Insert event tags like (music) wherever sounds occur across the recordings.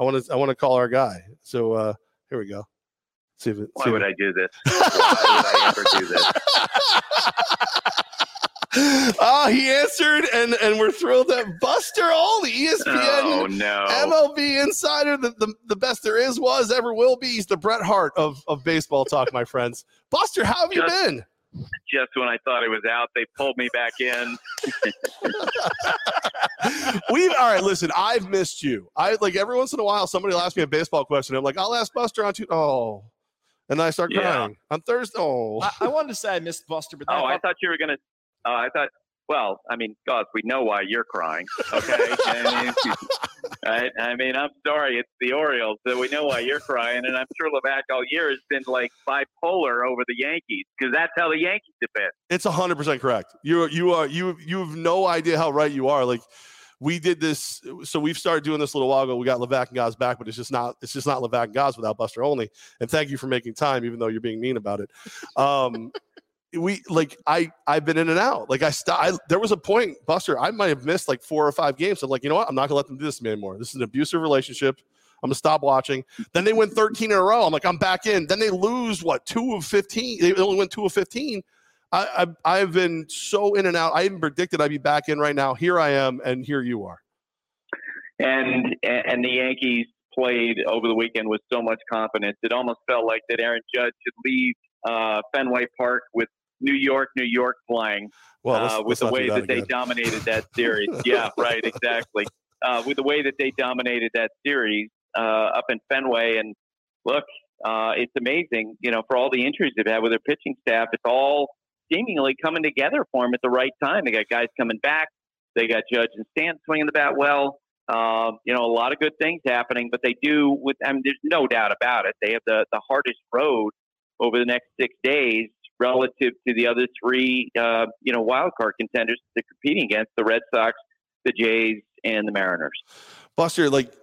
I want to I want to call our guy. So uh, here we go. See if it, Why see would if I do this? (laughs) Why would I ever do this? (laughs) oh, he answered, and and we're thrilled that Buster all the ESPN Oh no! MLB insider, the, the, the best there is, was, ever will be. He's the Bret Hart of, of baseball talk, my friends. (laughs) Buster, how have you been? Just when I thought it was out, they pulled me back in. (laughs) we all right. Listen, I've missed you. I like every once in a while somebody will ask me a baseball question. I'm like, I'll ask Buster on Tuesday. Oh, and then I start Yeah. crying on Thursday. Oh, I, I wanted to say I missed Buster, but Oh, I thought you were gonna. Oh, I thought. Well, I mean, God, we know why you're crying. Okay. (laughs) I? I mean, I'm sorry, it's the Orioles, so we know why you're crying, and I'm sure Levac all year has been like bipolar over the Yankees because that's how the Yankees have it's hundred percent correct. You you are you you have no idea how right you are. Like we did this, so we've started doing this a little while ago. We got Levac and Gaz back, but it's just not it's just not Levac and Gaz without Buster only. And thank you for making time, even though you're being mean about it. Um, we like I I've been in and out. Like I, st- I there was a point, Buster, I might have missed like four or five games. I'm like, you know what? I'm not gonna let them do this to me anymore. This is an abusive relationship. I'm gonna stop watching. Then they win 13 in a row. I'm like, I'm back in. Then they lose what two of 15. They only went two of 15. I, I I've been so in and out. I even predicted I'd be back in right now. Here I am, and here you are. and and the Yankees played over the weekend with so much confidence. It almost felt like that Aaron Judge should leave uh, Fenway Park with New York, New York flying Well, let's, uh, let's with the way that that, they dominated that (laughs) series. yeah, right, exactly. Uh, with the way that they dominated that series uh, up in Fenway, and look, uh, it's amazing. You know, for all the injuries they've had with their pitching staff, it's all seemingly coming together for them at the right time. They got guys coming back. They got Judge and Stanton swinging the bat well. Um, you know, a lot of good things happening, but they do with. I mean, there's no doubt about it. They have the the hardest road over the next six days relative to the other three, uh, you know, wild card contenders they're competing against: the Red Sox, the Jays, and the Mariners. Buster, like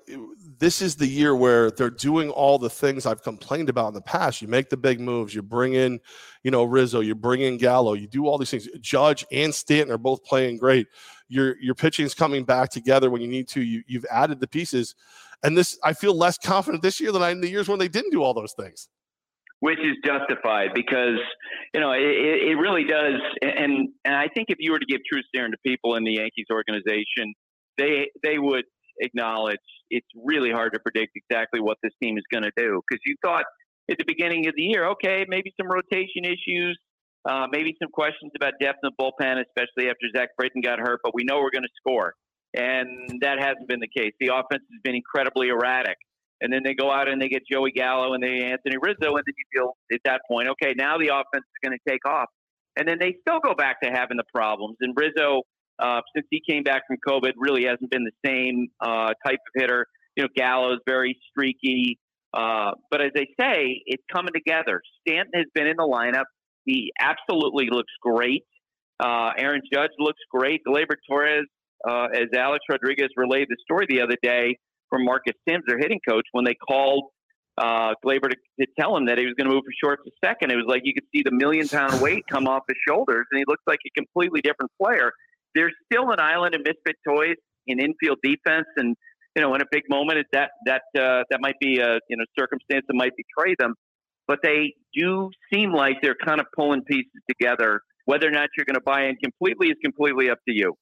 this is the year where they're doing all the things I've complained about in the past. You make the big moves, you bring in, you know, Rizzo, you bring in Gallo, you do all these things. Judge and Stanton are both playing great. Your your pitching's coming back together when you need to. You you've added the pieces. And this I feel less confident this year than I in the years when they didn't do all those things. Which is justified because you know it, it really does. And and I think if you were to give truth serum to people in the Yankees organization, they they would acknowledge it's really hard to predict exactly what this team is going to do because you thought at the beginning of the year, okay, maybe some rotation issues. Uh, maybe some questions about depth in the bullpen, especially after Zach Britton got hurt, but we know we're going to score. And that hasn't been the case. The offense has been incredibly erratic and then they go out and they get Joey Gallo and they Anthony Rizzo, and then you feel at that point, okay, now the offense is going to take off, and then they still go back to having the problems. And Rizzo, uh, since he came back from COVID, really hasn't been the same uh, type of hitter. You know, Gallo's very streaky, uh, but as they say, it's coming together. Stanton has been in the lineup. He absolutely looks great. Uh, Aaron Judge looks great. Gleyber Torres, uh, as Alex Rodriguez relayed the story the other day from Marcus Thames, their hitting coach, when they called uh, Gleyber to, to tell him that he was going to move for short to second. It was like you could see the million pound (sighs) weight come off his shoulders, and he looks like a completely different player. There's still an island of misfit toys in infield defense, and you know, in a big moment, that that uh, that might be a you know circumstance that might betray them. But they do seem like they're kind of pulling pieces together. Whether or not you're going to buy in completely is completely up to you.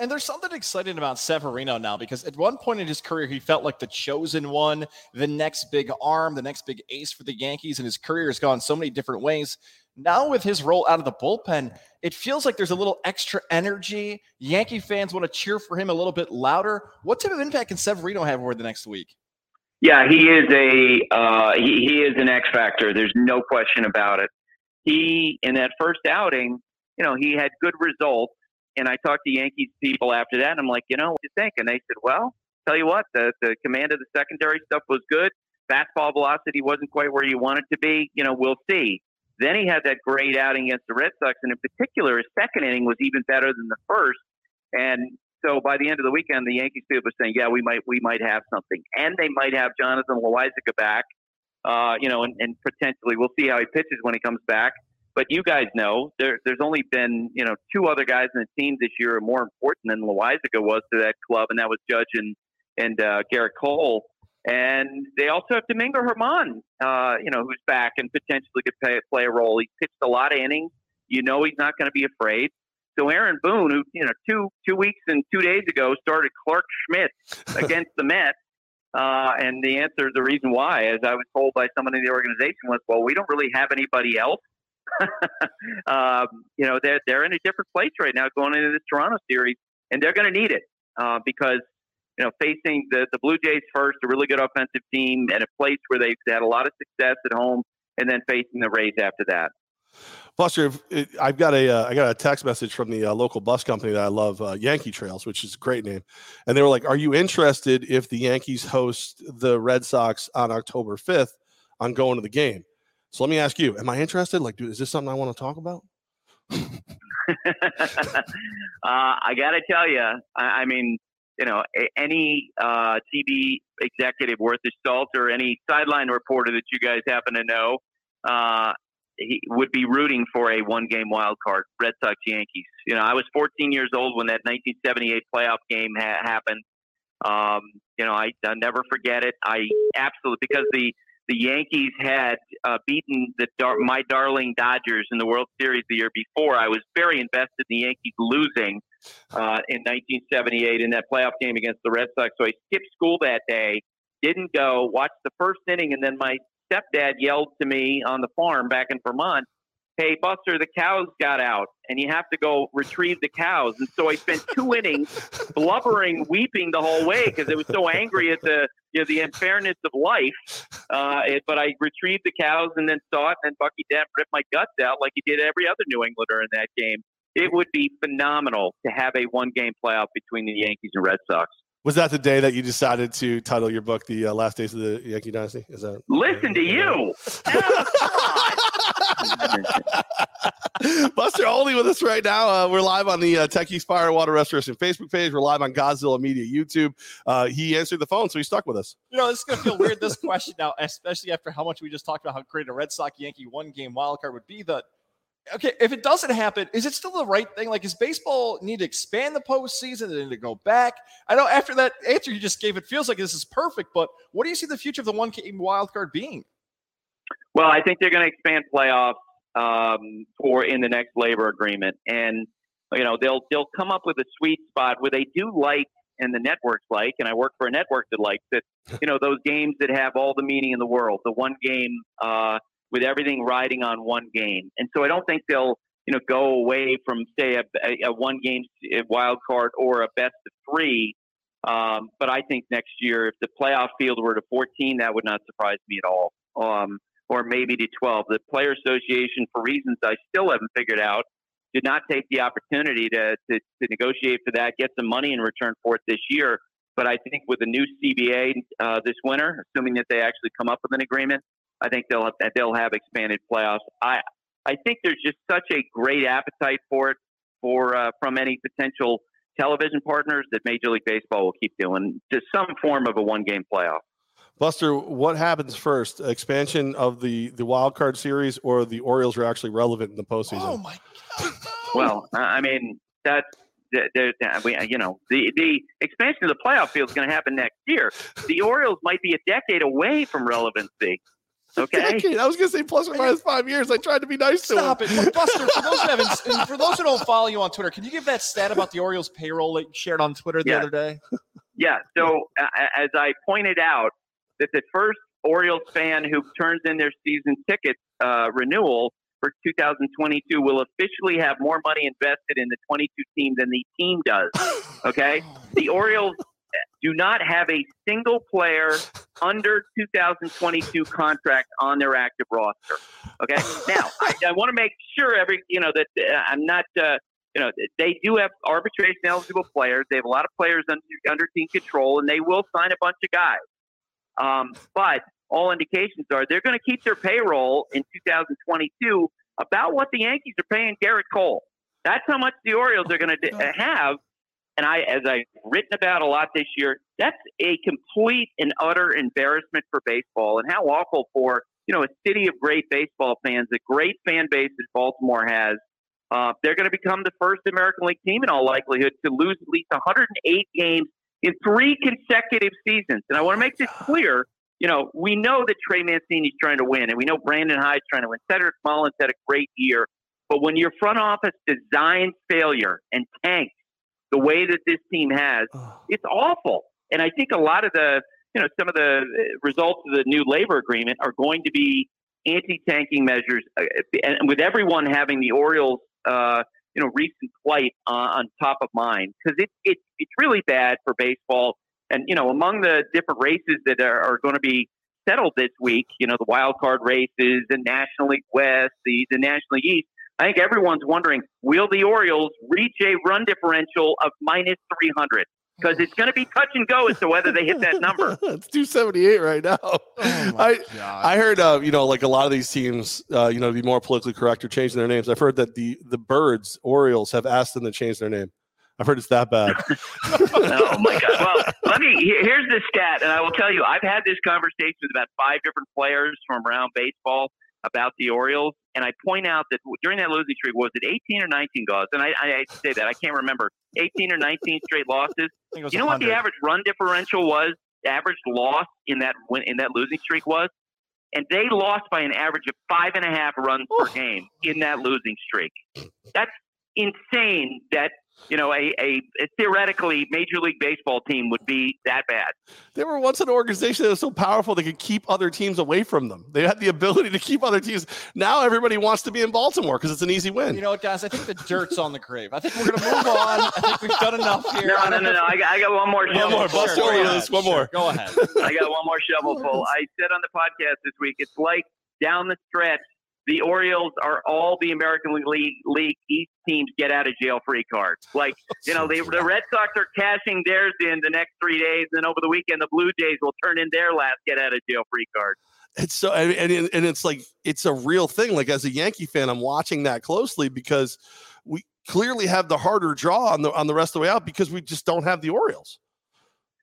And there's something exciting about Severino now because at one point in his career, he felt like the chosen one, the next big arm, the next big ace for the Yankees, and his career has gone so many different ways. Now, with his role out of the bullpen, it feels like there's a little extra energy. Yankee fans want to cheer for him a little bit louder. What type of impact can Severino have over the next week? Yeah, he is a uh, he, he is an X factor. There's no question about it. He in that first outing, you know, he had good results. And I talked to Yankees people after that, and I'm like, you know, what do you think? And they said, well, tell you what, the the command of the secondary stuff was good. Fastball velocity wasn't quite where you want it to be. You know, we'll see. Then he had that great outing against the Red Sox, and in particular, his second inning was even better than the first. And so by the end of the weekend, the Yankees people were saying, "Yeah, we might we might have something," and they might have Jonathan Loáisiga back. Uh, you know, and, and potentially we'll see how he pitches when he comes back. But you guys know there, there's only been you know two other guys in the team this year are more important than Loáisiga was to that club, and that was Judge and and uh, Gerrit Cole. And they also have Domingo Germán, uh, you know, who's back and potentially could play, play a role. He's pitched a lot of innings. You know he's not going to be afraid. So Aaron Boone, who you know two two weeks and two days ago started Clarke Schmidt (laughs) against the Mets, uh, and the answer, the reason why, as I was told by someone in the organization, was, well, we don't really have anybody else. (laughs) um, you know, they're they're in a different place right now going into this Toronto series, and they're going to need it uh, because you know facing the the Blue Jays first, a really good offensive team, and a place where they've had a lot of success at home, and then facing the Rays after that. Buster, I've got a uh, I got a text message from the uh, local bus company that I love, uh, Yankee Trails, which is a great name, and they were like, "Are you interested if the Yankees host the Red Sox on October fifth on going to the game?" So let me ask you, am I interested? Like, dude, is this something I want to talk about? (laughs) uh, I got to tell you, I, I, mean, you know, any uh, TV executive worth his salt or any sideline reporter that you guys happen to know, uh, he would be rooting for a one game wild card, Red Sox Yankees. You know, I was 14 years old when that 1978 playoff game ha- happened. Um, you know, I, I'll never forget it. I absolutely, because the, the Yankees had uh, beaten the dar- my darling Dodgers in the World Series the year before. I was very invested in the Yankees losing uh, in 1978 in that playoff game against the Red Sox. So I skipped school that day, didn't go, watched the first inning, and then my stepdad yelled to me on the farm back in Vermont, Hey, Buster, the cows got out, and you have to go retrieve the cows. And so I spent two (laughs) innings blubbering, weeping the whole way because I was so angry at the you know, the unfairness of life. Uh, it, but I retrieved the cows and then saw it, and then Bucky Dent ripped my guts out like he did every other New Englander in that game. It would be phenomenal to have a one game playoff between the Yankees and Red Sox. Was that the day that you decided to title your book "The uh, Last Days of the Yankee Dynasty"? Is that? Listen to you. (laughs) Buster only with us right now. Uh, we're live on the uh, Techies Fire Water Restoration Facebook page. We're live on Godzilla Media YouTube. Uh, he answered the phone, so he's stuck with us. You know, is going to feel weird, this question now, especially after how much we just talked about how great a Red Sox Yankee one game wild card would be. That okay, if it doesn't happen, is it still the right thing? Like, is baseball need to expand the postseason and to go back? I know after that answer you just gave, it feels like this is perfect. But what do you see the future of the one game wild card being? Well, I think they're going to expand playoffs um, for in the next labor agreement, and you know they'll they'll come up with a sweet spot where they do like and the networks like, and I work for a network that likes it. (laughs) You know those games that have all the meaning in the world. The one game. Uh, with everything riding on one game. And so I don't think they'll, you know, go away from say a, a, a one game wild card or a best of three. Um, but I think next year, if the playoff field were to 14, that would not surprise me at all. Um, or maybe to 12. The Player Association, for reasons I still haven't figured out, did not take the opportunity to, to, to negotiate for that, get some money in return for it this year. But I think with the new CBA uh, this winter, assuming that they actually come up with an agreement, I think they'll have, they'll have expanded playoffs. I I think there's just such a great appetite for it for uh, from any potential television partners that Major League Baseball will keep doing to some form of a one game playoff. Buster, what happens first? Expansion of the the wild card series, or the Orioles are actually relevant in the postseason? Oh my god! well, I mean that's we, you know, the, the expansion of the playoff field is going to happen next year. The Orioles might be a decade away from relevancy. Okay. Decade. I was gonna say plus or minus five years. I tried to be nice Stop to him. Stop it, Buster. For those who haven't, for those who don't follow you on Twitter, can you give that stat about the Orioles payroll that you shared on Twitter the yeah. other day? Yeah. So uh, as I pointed out, that the first Orioles fan who turns in their season ticket uh, renewal for 2022 will officially have more money invested in the 22 team than the team does. (laughs) Okay. The Orioles do not have a single player under 2022 contract on their active roster. Okay. (laughs) Now, I, I want to make sure every, you know, that uh, I'm not, uh, you know, they do have arbitration eligible players. They have a lot of players under, under team control, and they will sign a bunch of guys. Um, but all indications are they're going to keep their payroll in 2022 about what the Yankees are paying Gerrit Cole. That's how much the Orioles are going (laughs) to have and I, as I've written about a lot this year, that's a complete and utter embarrassment for baseball, and how awful for you know a city of great baseball fans, a great fan base that Baltimore has. Uh, they're going to become the first American League team in all likelihood to lose at least 108 games in three consecutive seasons. And I want to make this clear. You know, we know that Trey Mancini's trying to win, and we know Brandon Hyde's trying to win. Cedric Mullins had a great year. But when your front office designs failure and tanks the way that this team has, it's awful. And I think a lot of the, you know, some of the uh, results of the new labor agreement are going to be anti-tanking measures, uh, and with everyone having the Orioles, uh, you know, recent plight on, on top of mind because it, it it's really bad for baseball. And you know, among the different races that are, are going to be settled this week, you know, the wild card races, the National League West, the the National League East. I think everyone's wondering, will the Orioles reach a run differential of minus 300? Because it's going to be touch and go as to whether they hit that number. (laughs) it's 278 right now. Oh I God. I heard uh, you know like a lot of these teams uh, you know to be more politically correct or changing their names. I've heard that the the Birds Orioles have asked them to change their name. I've heard it's that bad. (laughs) oh my God! Well, let me. Here's the stat, and I will tell you, I've had this conversation with about five different players from around baseball about the Orioles, and I point out that during that losing streak, was it 18 or 19 goals? And I, I, say that I can't remember 18 or 19 straight losses. You know 100. what the average run differential was? The average loss in that in that losing streak was, and they lost by an average of five and a half runs per game in that losing streak. That's insane. That you know, a, a, a, theoretically Major League Baseball team would be that bad. They were once an organization that was so powerful they could keep other teams away from them. They had the ability to keep other teams. Now everybody wants to be in Baltimore because it's an easy win. You know what, guys? I think the dirt's on the grave. I think we're going to move on. I think we've done enough here. No, no, no, no. I got, I got one more. One more. Bust sure, this. One sure. more. Go ahead. I got one more shovel full. (laughs) I said on the podcast this week, it's like down the stretch the Orioles are all the American League, League East teams get out of jail free cards. Like, (laughs) you know, they, the Red Sox are cashing theirs in the next three days, and over the weekend, the Blue Jays will turn in their last get out of jail free card. It's so, and, and it's like, it's a real thing. Like, as a Yankee fan, I'm watching that closely because we clearly have the harder draw on the, on the rest of the way out because we just don't have the Orioles.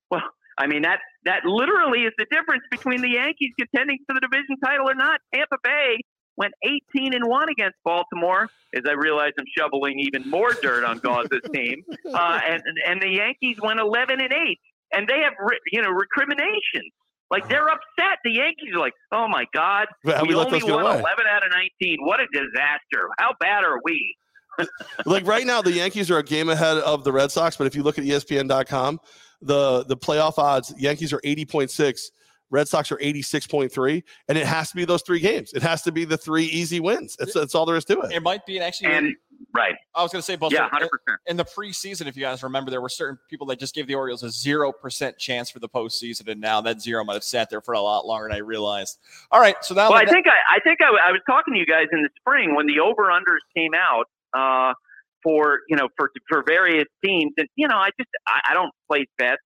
Well, I mean that that literally is the difference between the Yankees contending for the division title or not. Tampa Bay went 18 and one against Baltimore. As I realize I'm shoveling even more dirt on Gause's team, (laughs) uh, and and the Yankees went 11 and eight, and they have you know recriminations. Like they're upset. The Yankees are like, "Oh my God, we, we only won 11 out of 19. What a disaster! How bad are we?" (laughs) like right now, the Yankees are a game ahead of the Red Sox. But if you look at ESPN.com, the the playoff odds, Yankees are 80.6 Red Sox are 86.3, and it has to be those three games. It has to be the three easy wins. That's, that's all there is to it. It might be an actually. And, right. I was going to say, yeah, 100%. In the preseason, if you guys remember, there were certain people that just gave the Orioles a 0% chance for the postseason, and now that zero might have sat there for a lot longer than I realized. All right, so now. Well, I think I, I think I, I, was talking to you guys in the spring when the over-unders came out. Uh, for you know for for various teams and you know I just I, I don't place bets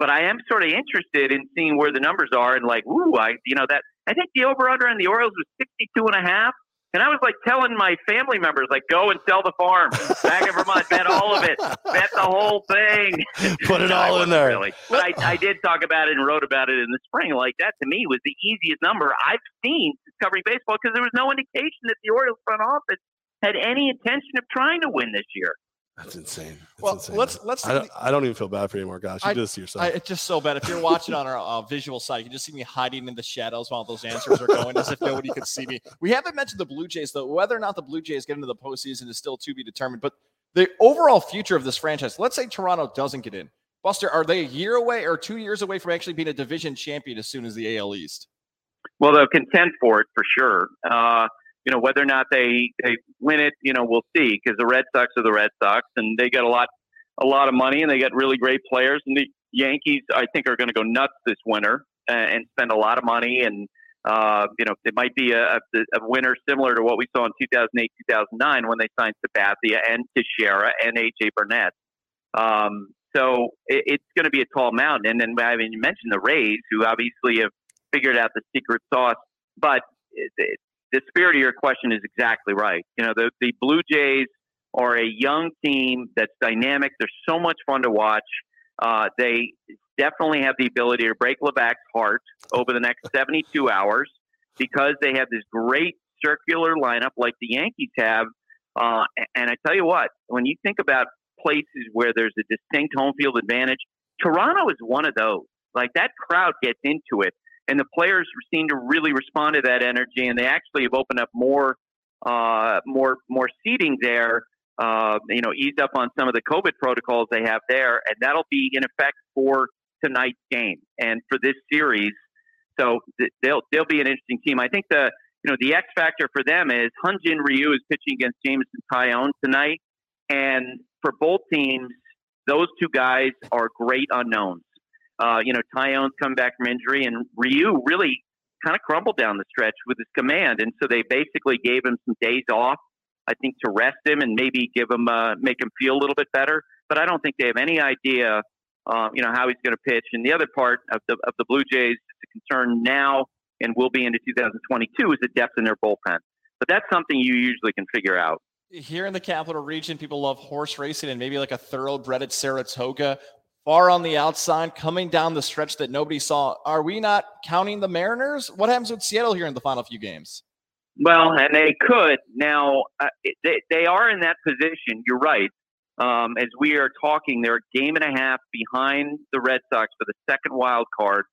but I am sort of interested in seeing where the numbers are and like, ooh, I, you know, that I think the over under on the Orioles was 62 and a half. And I was like telling my family members, like, go and sell the farm back in Vermont, bet all of it, bet the whole thing. (laughs) Put it all in there. Really. But I, I did talk about it and wrote about it in the spring. Like, that to me was the easiest number I've seen covering baseball because there was no indication that the Orioles front office had any intention of trying to win this year. That's insane. That's well, insane. let's let's. I don't, I don't, even feel bad for you anymore, guys. You I, do this to yourself. I, it's just so bad. If you're watching on our uh, visual side, you can just see me hiding in the shadows while those answers are going, as if nobody could see me. We haven't mentioned the Blue Jays though. Whether or not the Blue Jays get into the postseason is still to be determined. But the overall future of this franchise. Let's say Toronto doesn't get in. Buster, are they a year away or two years away from actually being a division champion as soon as the AL East? Well, they'll contend for it for sure. Uh, you know, whether or not they, they win it, you know, we'll see because the Red Sox are the Red Sox and they got a lot, a lot of money and they got really great players. And the Yankees, I think, are going to go nuts this winter and, and spend a lot of money. And, uh, you know, it might be a, a winner similar to what we saw in 2008, 2009 when they signed Sabathia and Teixeira and AJ Burnett. Um, so it, it's going to be a tall mountain. And then, I mean, you mentioned the Rays, who obviously have figured out the secret sauce, but it, it, the spirit of your question is exactly right. You know, the, the Blue Jays are a young team that's dynamic. They're so much fun to watch. Uh, they definitely have the ability to break Levac's heart over the next 72 hours because they have this great circular lineup like the Yankees have. Uh, and I tell you what, when you think about places where there's a distinct home field advantage, Toronto is one of those. Like that crowd gets into it, and the players seem to really respond to that energy, and they actually have opened up more, uh, more, more seating there. Uh, you know, eased up on some of the COVID protocols they have there, and that'll be in effect for tonight's game and for this series. So th- they'll they'll be an interesting team. I think the you know the X factor for them is Hyun-Jin Ryu is pitching against Jameson Taillon tonight, and for both teams, those two guys are great unknowns. Uh, you know, Taillon's come back from injury, and Ryu really kind of crumbled down the stretch with his command, and so they basically gave him some days off. I think to rest him and maybe give him uh, make him feel a little bit better. But I don't think they have any idea, uh, you know, how he's going to pitch. And the other part of the of the Blue Jays is a concern now and will be into 2022 is the depth in their bullpen. But that's something you usually can figure out. Here in the capital region, people love horse racing and maybe like a thoroughbred at Saratoga. Far on the outside, coming down the stretch that nobody saw. Are we not counting the Mariners? What happens with Seattle here in the final few games? Well, and they could. Now, uh, they, they are in that position. You're right. Um, as we are talking, they're a game and a half behind the Red Sox for the second wild card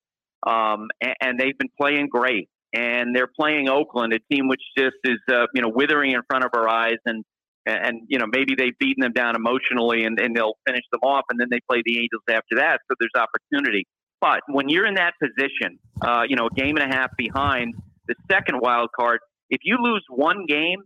um, and, and, they've been playing great. And they're playing Oakland, a team which just is uh, you know withering in front of our eyes, and and you know maybe they've beaten them down emotionally, and, and they'll finish them off, and then they play the Angels after that. So there's opportunity. But when you're in that position, uh, you know, a game and a half behind the second wild card, if you lose one game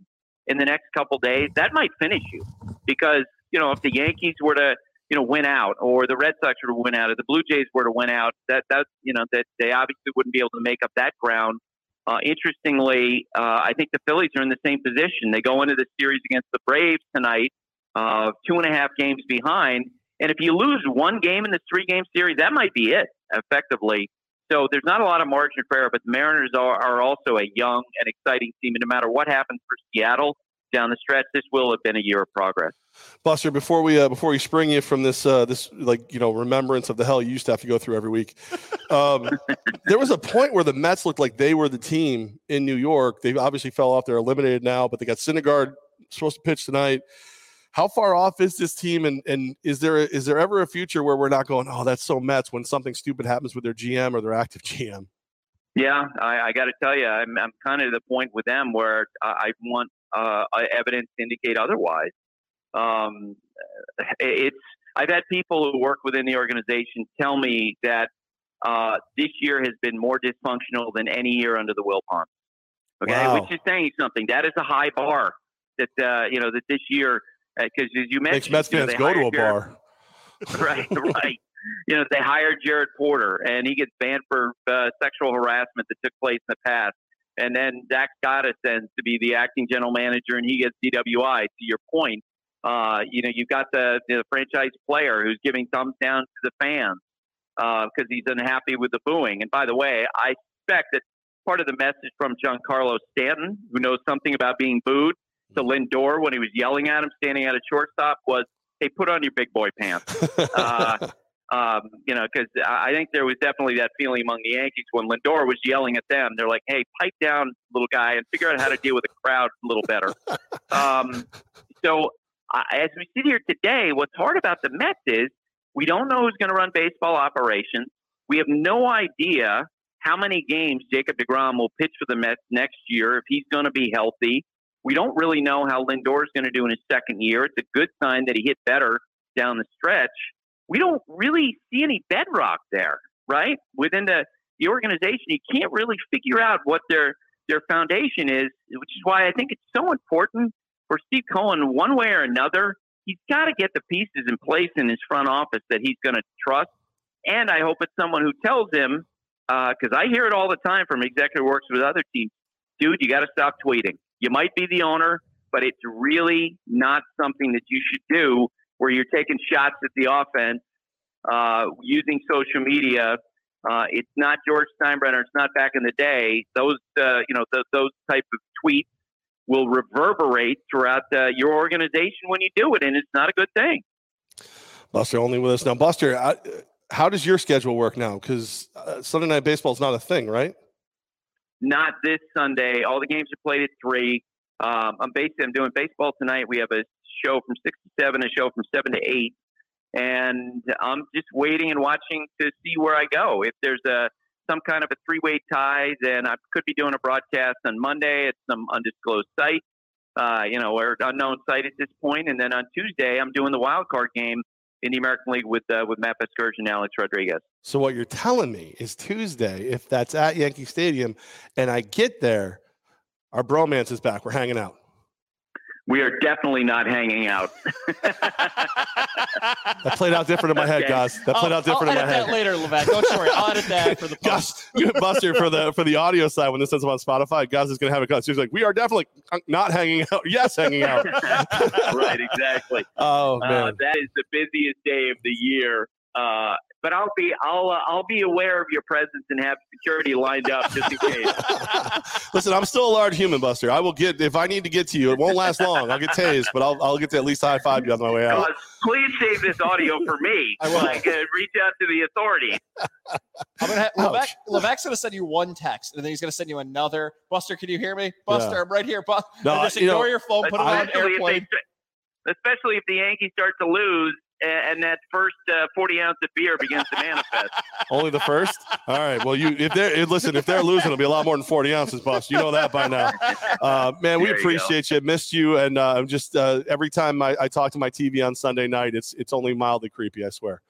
in the next couple days, that might finish you because you know if the Yankees were to you know, win out, or the Red Sox were to win out, or the Blue Jays were to win out, that that you know that they obviously wouldn't be able to make up that ground. Uh, interestingly, uh, I think the Phillies are in the same position. They go into the series against the Braves tonight, uh, two and a half games behind. And if you lose one game in this three game series, that might be it, effectively. So there's not a lot of margin for error, but the Mariners are, are also a young and exciting team. And no matter what happens for Seattle down the stretch, this will have been a year of progress. Buster, before we uh, before we spring you from this uh, this like you know remembrance of the hell you used to have to go through every week, um, (laughs) there was a point where the Mets looked like they were the team in New York. They obviously fell off; they're eliminated now, but they got Syndergaard supposed to pitch tonight. How far off is this team, and and is there is there ever a future where we're not going? Oh, that's so Mets when something stupid happens with their GM or their active GM. Yeah, I, I got to tell you, I'm, I'm kind of at the point with them where I, I want uh, evidence indicate otherwise. Um, it's I've had people who work within the organization tell me that uh, this year has been more dysfunctional than any year under the Wilpons. Okay, wow. which is saying something. That is a high bar that uh, you know that this year because uh, as you mentioned, Makes Mets fans know, go to a Jared, bar. (laughs) right, right. You know, they hired Jared Porter, and he gets banned for uh, sexual harassment that took place in the past. And then Zack Scott ascends to be the acting general manager, and he gets DWI. To your point, uh, you know, you've got the, the franchise player who's giving thumbs down to the fans because uh, he's unhappy with the booing. And by the way, I suspect that part of the message from Giancarlo Stanton, who knows something about being booed, to Lindor when he was yelling at him standing at a shortstop was, "Hey, put on your big boy pants." (laughs) uh, um, you know, because I think there was definitely that feeling among the Yankees when Lindor was yelling at them. They're like, "Hey, pipe down, little guy, and figure out how to deal with the crowd a little better." (laughs) Um, so uh, as we sit here today, what's hard about the Mets is we don't know who's going to run baseball operations. We have no idea how many games Jacob DeGrom will pitch for the Mets next year if he's going to be healthy. We don't really know how Lindor is going to do in his second year. It's a good sign that he hit better down the stretch. We don't really see any bedrock there, right? Within the, the organization, you can't really figure out what their their foundation is, which is why I think it's so important for Steve Cohen, one way or another, he's got to get the pieces in place in his front office that he's going to trust. And I hope it's someone who tells him, because uh, I hear it all the time from executive works with other teams, dude, you got to stop tweeting. You might be the owner, but it's really not something that you should do where you're taking shots at the offense uh, using social media. Uh, it's not George Steinbrenner. It's not back in the day. Those, uh, you know, the, those type of tweets will reverberate throughout uh, your organization when you do it, and it's not a good thing. Buster, only with us now. Buster, I, how does your schedule work now? Because uh, Sunday night baseball is not a thing, right? Not this Sunday. All the games are played at three. Um, I'm basically I'm doing baseball tonight. We have a show from six to seven, a show from seven to eight, and I'm just waiting and watching to see where I go. If there's a some kind of a three-way tie, then I could be doing a broadcast on Monday at some undisclosed site, uh, you know, or unknown site at this point, and then on Tuesday I'm doing the wild card game in the American League with uh, with Matt Vasgersian and Alex Rodriguez. So what you're telling me is Tuesday, if that's at Yankee Stadium, and I get there, our bromance is back. We're hanging out. We are definitely not hanging out. (laughs) that played out different in my head, Okay. guys. That played I'll, out different I'll in my edit head. later, Levac. Don't worry. I'll edit that for the (laughs) post. Gus, Buster for the for the audio side when this ends up on Spotify, Gus is gonna have a cut. She's like, we are definitely not hanging out. (laughs) Yes, hanging out. right, exactly. Oh Uh, man. that is the busiest day of the year. Uh, but I'll be I'll uh, I'll be aware of your presence and have security lined up just in case. (laughs) Listen, I'm still a large human, Buster. I will get if I need to get to you. It won't last long. I'll get tased, but I'll I'll get to at least high five you on my way out. Cause please save this audio for me. I will. Like, uh, reach out to the authorities. I'm gonna have, Ouch. Levac, Levac's gonna send you one text, and then he's gonna send you another. Buster, can you hear me? Buster, I'm right here. Bu- No, and just you know- ignore your phone. Put it on Especially if, airplane. they, especially if the Yankees start to lose and, and that first uh, 40 ounce of beer begins to manifest. (laughs) Only the first. All right. Well, you if they're listen, if they're losing, it'll be a lot more than 40 ounces, boss. You know that by now. (laughs) Uh, man, we There you appreciate you. Missed you, and uh, I'm just uh, every time I, I talk to my TV on Sunday night, it's it's only mildly creepy. I swear.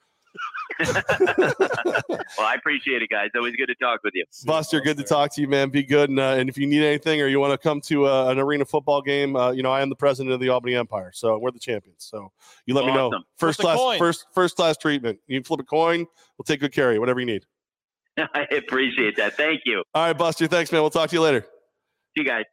(laughs) Well, I appreciate it, guys. Always good to talk with you. Buster, good to talk to you, man. Be good, and, uh, and if you need anything or you want to come to uh, an arena football game, uh, you know I am the president of the Albany Empire, so we're the champions. So you let me know. First Flip class, coin. first first class treatment. You can flip a coin. We'll take good care of you. Whatever you need. (laughs) I appreciate that. Thank you. All right, Buster. Thanks, man. We'll talk to you later. See you guys.